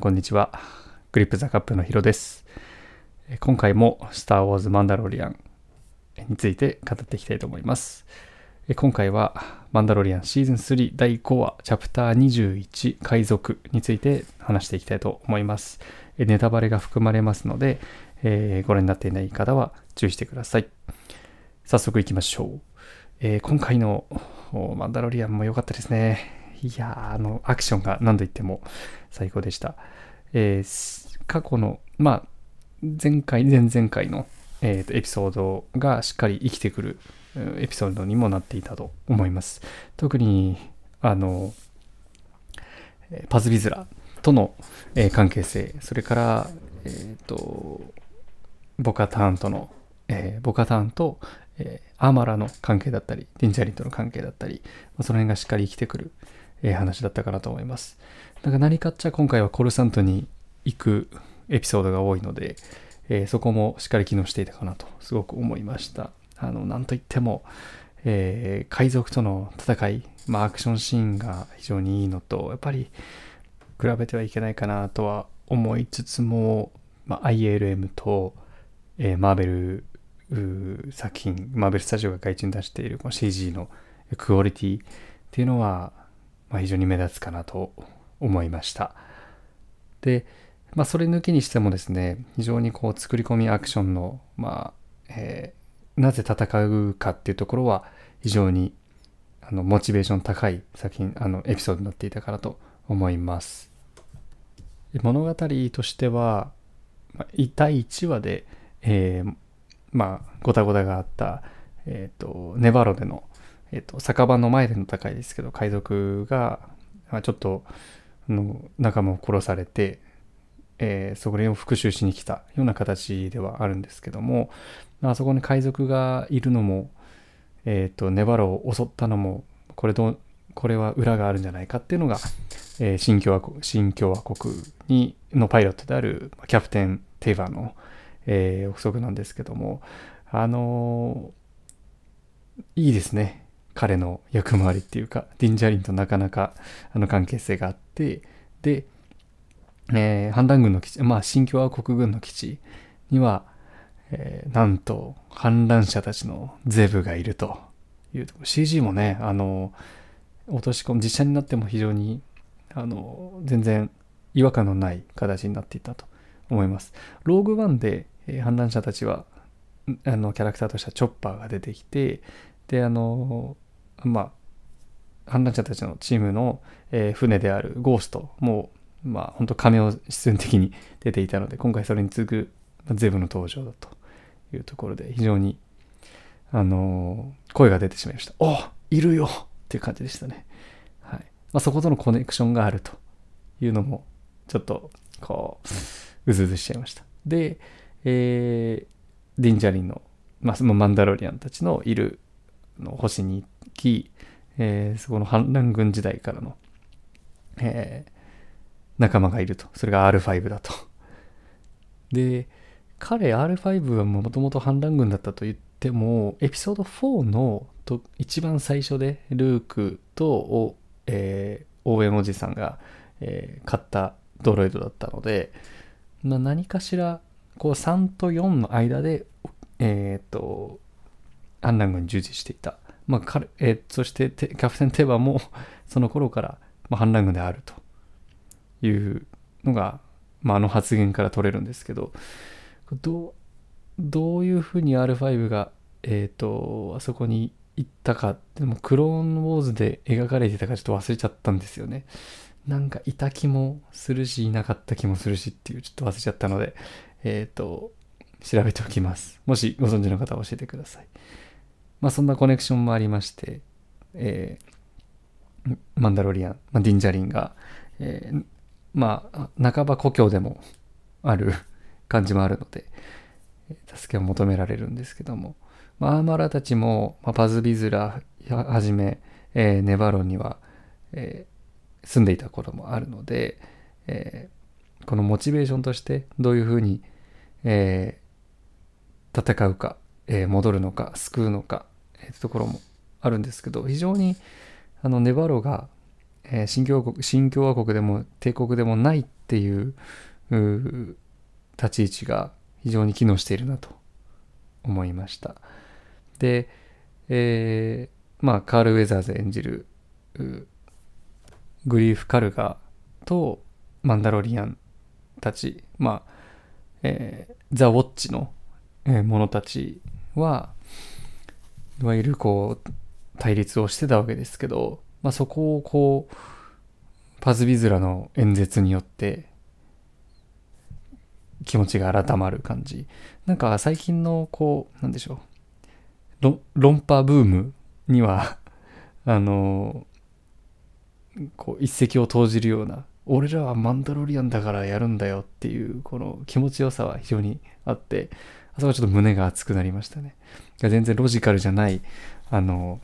こんにちは。グリップザカップのヒロです。今回もスター・ウォーズ・マンダロリアンについて語っていきたいと思います。今回はマンダロリアンシーズン3第5話チャプター21海賊について話していきたいと思います。ネタバレが含まれますので、えーご覧になっていない方は注意してください。早速行きましょう。えー今回のマンダロリアンも良かったですね。いやーあの、アクションが何度言っても最高でした。えー過去の、まあ、前回、前々回の、えーとエピソードがしっかり生きてくるエピソードにもなっていたと思います。特に、あの、パズビズラとの、えー関係性、それから、えっ、と、ボカターンとの、えーボカターンと、えーアーマラの関係だったり、ディンジャリンとの関係だったり、その辺がしっかり生きてくる、えー話だったかなと思います。なんか何かっちゃ今回はコルサントに行くエピソードが多いので、えーそこもしっかり機能していたかなとすごく思いました。あの、なんといっても、えー海賊との戦い、まあアクションシーンが非常にいいのと、やっぱり比べてはいけないかなとは思いつつも、まあ、ILM と、えーマーベル作品、マーベルスタジオが外注に出しているこの CG のクオリティっていうのは、まあ、非常に目立つかなと思いました。で、まあ、それ抜きにしてもですね、非常にこう作り込みアクションの、まあ、えーなぜ戦うかっていうところは非常にあのモチベーション高い作品、あのエピソードになっていたかなと思います。物語としては、まあ、第1話で、えーまあ、ごたごたがあった、えっ、と、ネバロでの、えっ、と、酒場の前での戦いですけど、海賊が、まあ、ちょっと、の仲間を殺されて、えーそれを復讐しに来たような形ではあるんですけども、あそこに海賊がいるのも、えっ、と、ネバロを襲ったのも、これど、これは裏があるんじゃないかっていうのが、えー新共和国、新共和国に、のパイロットであるキャプテン・テイバーの、えー憶測なんですけども、あのーいいですね。彼の役回りっていうか、ディンジャリンとなかなかあの関係性があって、で、えー反乱軍の基地、まあ、新共和国軍の基地には、えーなんと反乱者たちのゼブがいるというと CG もね、あの、落とし込む、実写になっても非常に、あの、全然違和感のない形になっていたと思います。ローグワンで、えー反乱者たちは、あの、キャラクターとしてはチョッパーが出てきて、で、あの、まあ、反乱者たちのチームの、えー船であるゴーストも、まあ、本当仮面必然的に出ていたので、今回それに次ぐまあゼブの登場だというところで、非常に、あの声が出てしまいました。おいるよっていう感じでしたね。はい。まあ、そことのコネクションがあるというのも、ちょっと、こう、うずうずしちゃいました。で、えー、ディンジャリンの、まあ、そのマンダロリアンたちのいるの星に行き、えーそこの反乱軍時代からの、えー仲間がいると。それが R5 だと。で、彼 R5 はもともと反乱軍だったと言っても、エピソード4のと一番最初でルークと、おえー応援おじさんが、えー買ったドロイドだったので、まあ、何かしらこう3と4の間で、えっ、と、反乱軍に従事していた。まあ彼えそしてキャプテンテーバーも その頃から、ま、反乱軍であるというのが、まあ、あの発言から取れるんですけどどうどういうふうに R5 が、えっとあそこに行ったかでもクローンウォーズで描かれてたかちょっと忘れちゃったんですよね。なんかいた気もするしいなかった気もするしっていうちょっと忘れちゃったのでえっ、と調べておきます。もしご存知の方は教えてください。まあそんなコネクションもありまして、えーマンダロリアン、まあ、ディンジャリンが、えーまあ、半ば故郷でもある感じもあるので、助けを求められるんですけども、まあ、アーマラたちも、まあ、パズビズラはじめ、えーネバロには、えー住んでいた頃もあるので、えーこのモチベーションとしてどういうふうに、えー戦うか、えー戻るのか救うのか、ところもあるんですけど非常にあのネバロが、ええー、新共和国新共和国でも帝国でもないっていう立ち位置が非常に機能しているなと思いました。で、えー、まあカール・ウェザーズ演じるグリーフ・カルガとマンダロリアンたちまあ、えー、ザ・ウォッチの者たちはいわゆるこう対立をしてたわけですけど、まあ、そこをこうパズビズラの演説によって気持ちが改まる感じ。なんか最近のこうなんでしょう。論破ブームには あのこう一石を投じるような俺らはマンダロリアンだからやるんだよっていうこの気持ちよさは非常にあってあそこはちょっと胸が熱くなりましたね。全然ロジカルじゃないあの、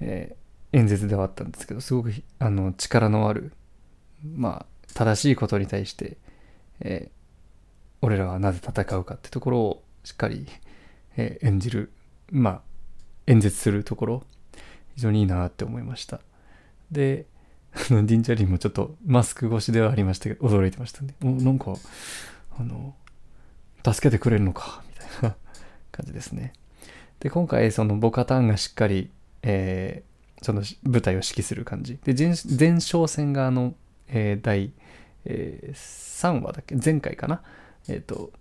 えー、演説ではあったんですけどすごくあの力のあるまあ正しいことに対して、えー、俺らはなぜ戦うかってところをしっかり、えー、演じるまあ演説するところ非常にいいなって思いました。でディンチャリンもちょっとマスク越しではありましたけど驚いてましたねなんかあの助けてくれるのかみたいな。感じですね。で今回そのボカタンがしっかり、えー、その舞台を指揮する感じ。で前哨戦があの、えー、第、えー、3話だっけ？前回かな？えっ、ー、と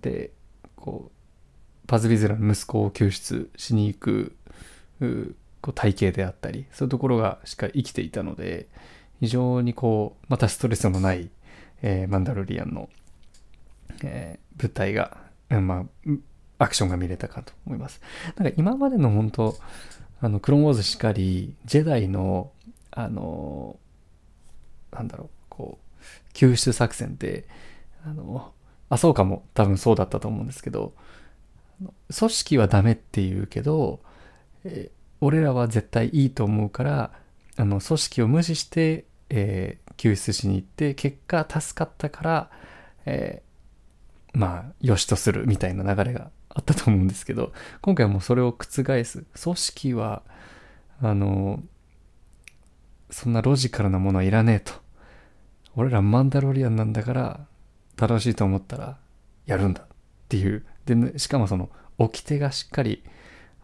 でこうパズビズラの息子を救出しに行くこう体型であったりそういうところがしっかり生きていたので非常にこうまたストレスのない、えー、マンダロリアンの、えー、物体が、まあ、アクションが見れたかと思います。なんか今までの本当あのクローンウォーズしかりジェダイのあのなんだろうこう救出作戦ってあのあそうかも多分そうだったと思うんですけど組織はダメって言うけど、え俺らは絶対いいと思うからあの組織を無視して、えー、救出しに行って結果助かったから、えー、まあよしとするみたいな流れがあったと思うんですけど今回はもうそれを覆す。組織はあのそんなロジカルなものはいらねえと。俺らマンダロリアンなんだから楽しいと思ったらやるんだ。っていう。で、ね、しかもその掟がしっかり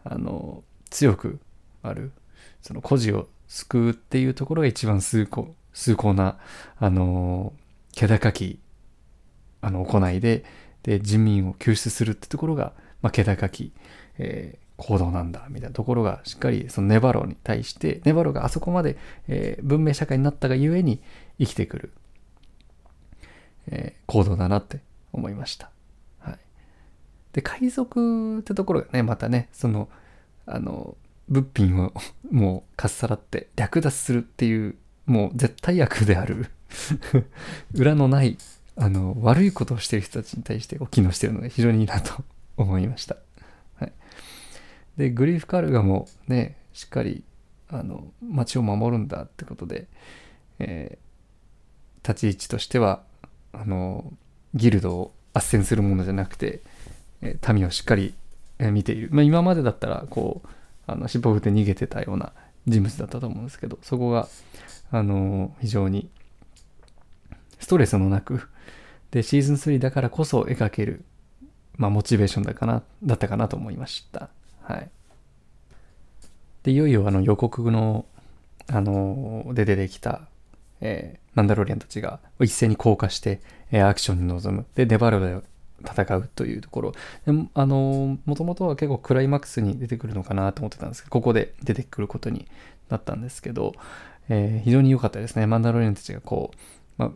あの強くある。その孤児を救うっていうところが一番崇高崇高なあの気高きあの行いでで人民を救出するってところが、まあ、気高き、えー、行動なんだみたいなところがしっかりそのネバロに対してネバロがあそこまで、えー、文明社会になったがゆえに生きてくる、えー、行動だなって思いました。はい、で海賊ってところがねまたねそのあの物品を もうかっさらって略奪するっていうもう絶対悪である 裏のないあの悪いことをしてる人たちに対して起きのしてるのが非常にいいなと思いました、はい、でグリーフカルガもねしっかりあの街を守るんだってことで、えー、立ち位置としてはあのギルドを斡旋するものじゃなくて、え民をしっかり見ている、まあ、今までだったらこうあの尻尾振って逃げてたような人物だったと思うんですけどそこがあの非常にストレスのなくでシーズン3だからこそ描ける、まあ、モチベーションだかなだったかなと思いました。はい。でいよいよあの予告のあので出てきた、えー、マンダロリアンたちが一斉に降下して、えー、アクションに臨む。でデバルで戦うというところ。でもあのもともとは結構クライマックスに出てくるのかなと思ってたんですけどここで出てくることになったんですけど、えー、非常に良かったですね。マンダロリアンたちがこう、まあ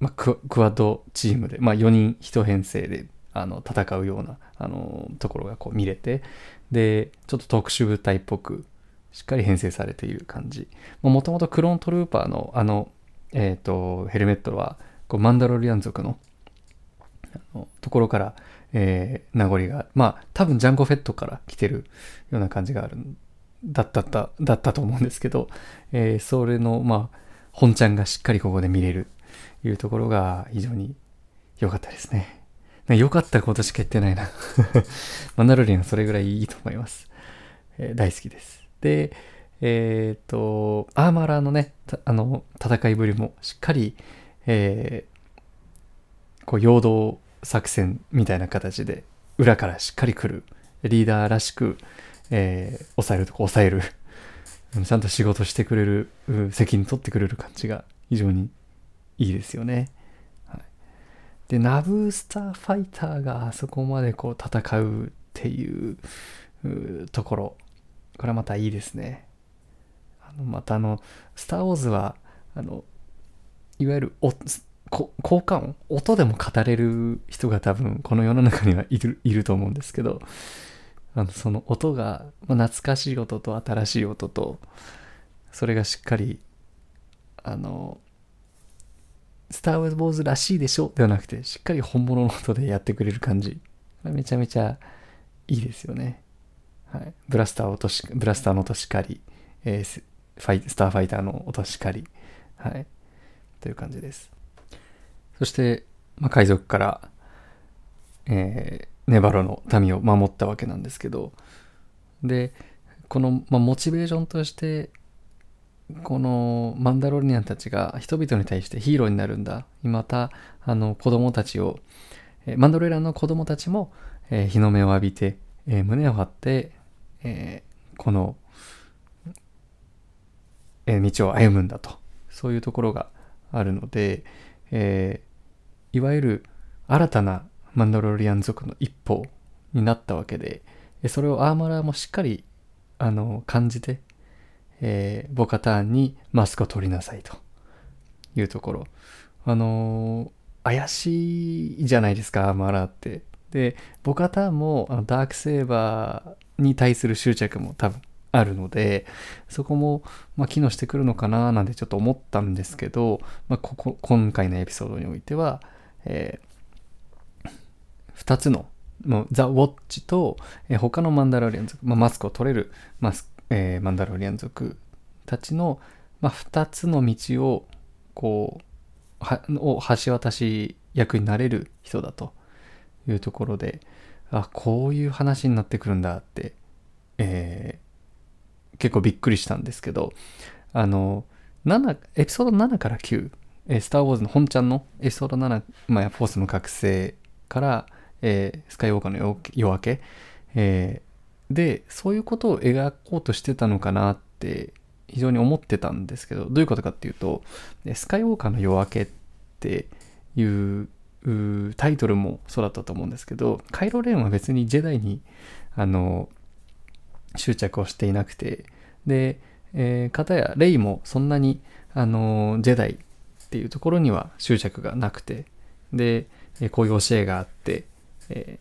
まあ、クワッドチームで、まあ、4人1編成であの戦うようなあのところがこう見れてでちょっと特殊部隊っぽくしっかり編成されている感じもともとクロントルーパーのあの、えーとヘルメットはこうマンダロリアン族ののところから、えー、名残が、まあ多分ジャンゴフェットから来てるような感じがある、だっただだったと思うんですけど、えー、それの、まあ、本ちゃんがしっかりここで見れるというところが非常に良かったですね。良かったことしか言ってないなマンダロリアンそれぐらいいいと思います。えー、大好きです。で、えっ、と、アーマラーのね、あの、戦いぶりもしっかり、えー、こう、陽動作戦みたいな形で、裏からしっかり来る。リーダーらしく、えー、抑えるとこ抑える。ちゃんと仕事してくれる、責任取ってくれる感じが非常にいいですよね。で、ナブースターファイターがあそこまでこう戦うっていうところ、これはまたいいですね。あのまたあの、スター・ウォーズは、あの、いわゆるお効果音？音でも語れる人が多分この世の中にはいるいると思うんですけどあのその音が、まあ、懐かしい音と新しい音とそれがしっかりあのスター・ウォーズらしいでしょではなくてしっかり本物の音でやってくれる感じ。めちゃめちゃいいですよね、はい、ブラスター音しブラスターの音しかり、えー、ファイスターファイターの音しかり。はい。という感じです。そして、まあ、海賊から、えー、ネバロの民を守ったわけなんですけど、で、この、まあ、モチベーションとして、このマンダロリアンたちが人々に対してヒーローになるんだ。また、あの子供たちを、マンダロリアンの子供たちも、えー、日の目を浴びて、えー、胸を張って、えこの、え道を歩むんだと。そういうところがあるので、えいわゆる新たなマンダロリアン族の一歩になったわけで、それをアーマラーもしっかりあの感じて、えー、ボカターンにマスクを取りなさいというところ。あのー、怪しいじゃないですか、マラって。で、ボカターンもあのダークセーバーに対する執着も多分あるので、そこも、まあ、機能してくるのかななんてちょっと思ったんですけど、まあ、ここ今回のエピソードにおいては、えー、2つのもうザ・ウォッチと、えー、他のマンダロリアン族、まあ、マスクを取れるマス、えー、マンダロリアン族たちの、まあ、2つの道をこうはを橋渡し役になれる人だというところであこういう話になってくるんだって、えー、結構びっくりしたんですけどあの7エピソード7から9えー、スター・ウォーズの本ちゃんのエピソード7、まあ、フォースの覚醒から、えー、スカイウォーカーの夜明け、え、で、そういうことを描こうとしてたのかなって非常に思ってたんですけど、どういうことかっていうと、スカイウォーカーの夜明けっていうタイトルもそうだったと思うんですけど、カイロ・レンは別にジェダイに、あの、執着をしていなくて、で、えー、かたやレイもそんなに、あの、ジェダイっていうところには執着がなくてでこういう教えがあって、え、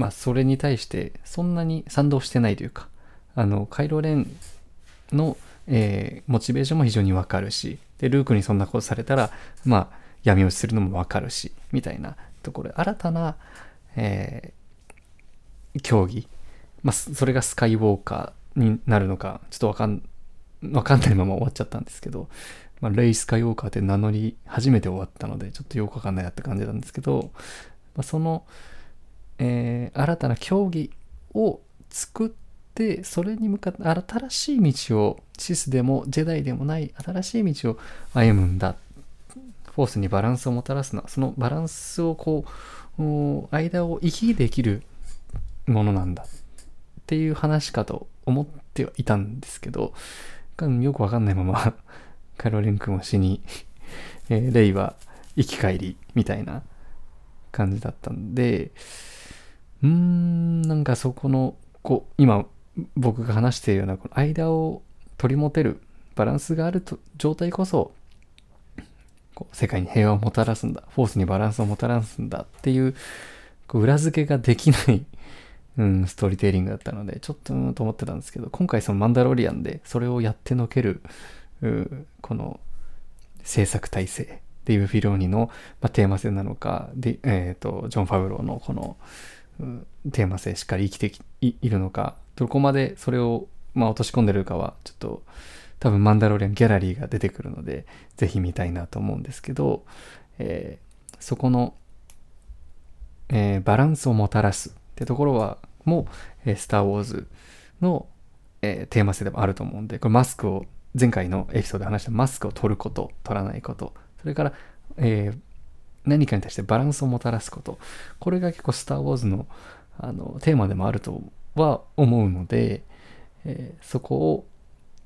まあそれに対してそんなに賛同してないというかあのカイロレンの、えー、モチベーションも非常にわかるしでルークにそんなことされたらまあ闇落ちするのもわかるしみたいなところ新たな、えー、競技、まあ、それがスカイウォーカーになるのかちょっとわかんわかんないまま終わっちゃったんですけど、まあ、レイ・スカイウォーカーって名乗り初めて終わったので、ちょっとよくわかんないなって感じなんですけど、まあ、その、えー、新たな競技を作って、それに向かって新しい道を、シスでもジェダイでもない新しい道を歩むんだ。フォースにバランスをもたらすな。そのバランスをこう、間を行き来できるものなんだっていう話かと思ってはいたんですけど、よくわかんないまま カロリン君は死にえー、レイは生き返りみたいな感じだったんで、うーん、なんかそこの、こう、今僕が話しているようなこの間を取り持てるバランスがあると状態こそ、こう世界に平和をもたらすんだ、フォースにバランスをもたらすんだっていう、こう裏付けができないうん、ストーリーテイリングだったので、ちょっとうんと思ってたんですけど、今回そのマンダロリアンでそれをやってのける、うこの制作体制デイブ・フィローニの、まあ、テーマ性なのかで、えーと、ジョン・ファブローのこの、テーマ性しっかり生きているのかどこまでそれを、まあ、落とし込んでるかはちょっと多分マンダロリアンギャラリーが出てくるのでぜひ見たいなと思うんですけど、えー、そこの、えー、バランスをもたらすってところはもう、えー、スター・ウォーズのえー、テーマ性でもあると思うんで、これマスクを、前回のエピソードで話したマスクを取ること、取らないこと、それから、えー、何かに対してバランスをもたらすこと、これが結構スター・ウォーズのあのテーマでもあるとは思うので、えー、そこを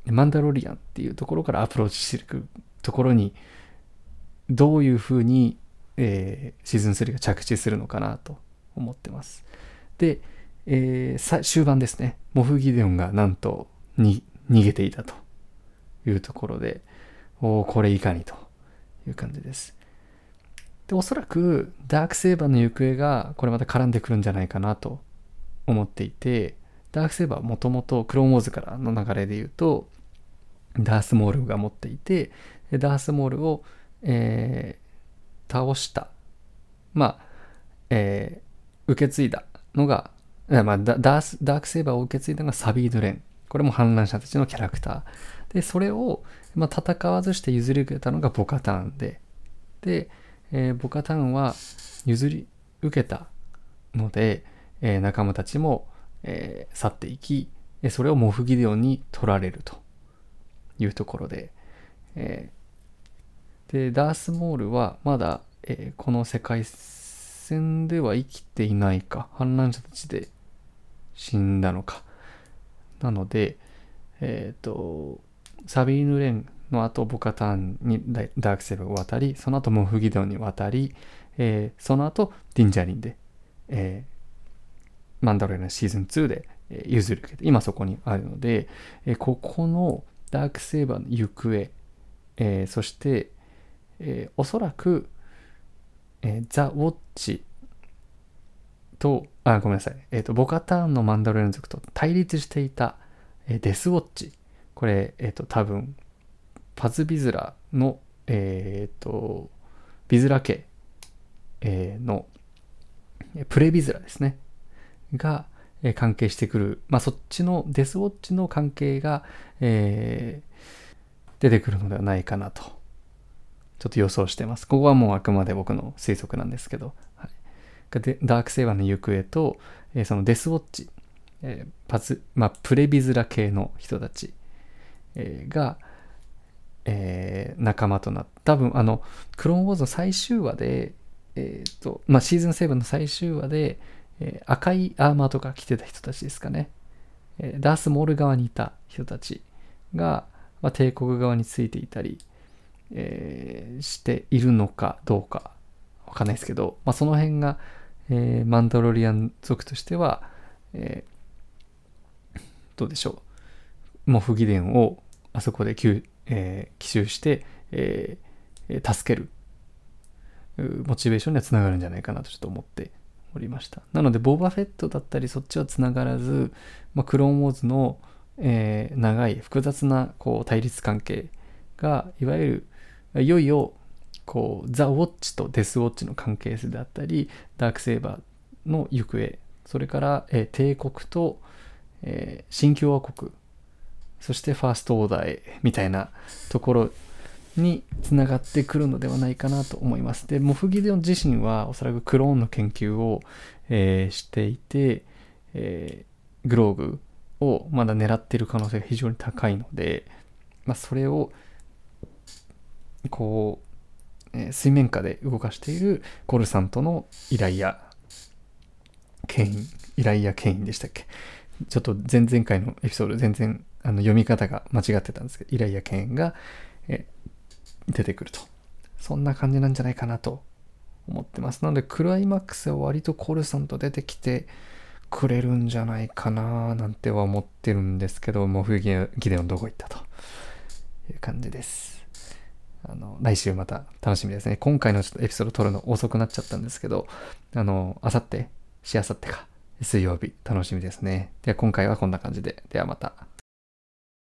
マンダロリアンっていうところからアプローチしていくところにどういうふうに、えー、シーズン3が着地するのかなと思ってます。で、えー、終盤ですね、モフ・ギデオンがなんとに逃げていたというところで、おお、これいかにという感じです。で、おそらくダークセーバーの行方がこれまた絡んでくるんじゃないかなと思っていて、ダークセーバーはもともとクローンウォーズからの流れで言うと、ダースモールが持っていて、ダースモールを、えー、倒した、まあ、えー、受け継いだのがまあ、ダースダークセーバーを受け継いだのがサビード・レン。これも反乱者たちのキャラクター。で、それを、まあ、戦わずして譲り受けたのがボカターンで、で、えー、ボカタンは譲り受けたので、えー、仲間たちも、えー、去っていき、それをモフギデオンに取られるというところで、えー、で、ダースモールはまだ、えー、この世界線では生きていないか、反乱者たちで死んだのか。なので、えっ、ー、と、サビーヌレンの後、ボカターンにダークセブンが渡り、その後モフギドンに渡り、えー、その後ディンジャリンで、えー、マンダロレのシーズン2で、え譲り受けて、今そこにあるので、えここのダークセーバーの行方、えそして、えおそらく、えザ・ウォッチと、あ、ごめんなさい。えっ、ー、と、ボカターンのマンダロ連族と対立していた、えー、デスウォッチ。これ、えっ、ー、と、多分、パズビズラの、えっ、と、ビズラ家、えの、プレビズラですね。が、え関係してくる。まあ、そっちのデスウォッチの関係が、え出てくるのではないかなと、ちょっと予想してます。ここはもうあくまで僕の推測なんですけど、はい、でダークセイバーの行方と、えー、そのデスウォッチ、えー、パズ、まあ、プレビズラ系の人たち、えー、が、えー、仲間となった。多分、あの、クローンウォーズの最終話で、えっ、ー、と、まあ、シーズン7の最終話で、えー、赤いアーマーとか着てた人たちですかね。えー、ダースモール側にいた人たちが、まあ、帝国側についていたり、えー、しているのかどうかわかんないですけど、まあ、その辺が、えー、マンダロリアン族としては、えー、どうでしょう。モフギデンをあそこで奇,、えー、奇襲して、えー、助けるモチベーションにはつながるんじゃないかなとちょっと思っておりました。なので、ボーバフェットだったりそっちはつながらず、まあ、クローンウォーズの、えー、長い複雑なこう対立関係がいわゆるいよいよこうザ・ウォッチとデス・ウォッチの関係性であったりダークセーバーの行方それから、えー、帝国と、えー、新共和国そしてファーストオーダーへみたいなところにつながってくるのではないかなと思います。で、モフギデオン自身はおそらくクローンの研究を、えー、していて、えー、グローグをまだ狙っている可能性が非常に高いので、まあ、それをこうえー、水面下で動かしているコルサントのイライア・ケイン、イライア・ケインでしたっけ？ちょっと前々回のエピソード全然あの読み方が間違ってたんですけど、イライア・ケインが、え、出てくると。そんな感じなんじゃないかなと思ってます。なので、クライマックスは割とコルサント出てきてくれるんじゃないかななんては思ってるんですけど、もう冬ギデオンどこ行ったという感じです。あの、来週また楽しみですね。今回のちょっとエピソード撮るの遅くなっちゃったんですけど、あの、あさって、しあさってか、水曜日、楽しみですね。では今回はこんな感じで。ではまた。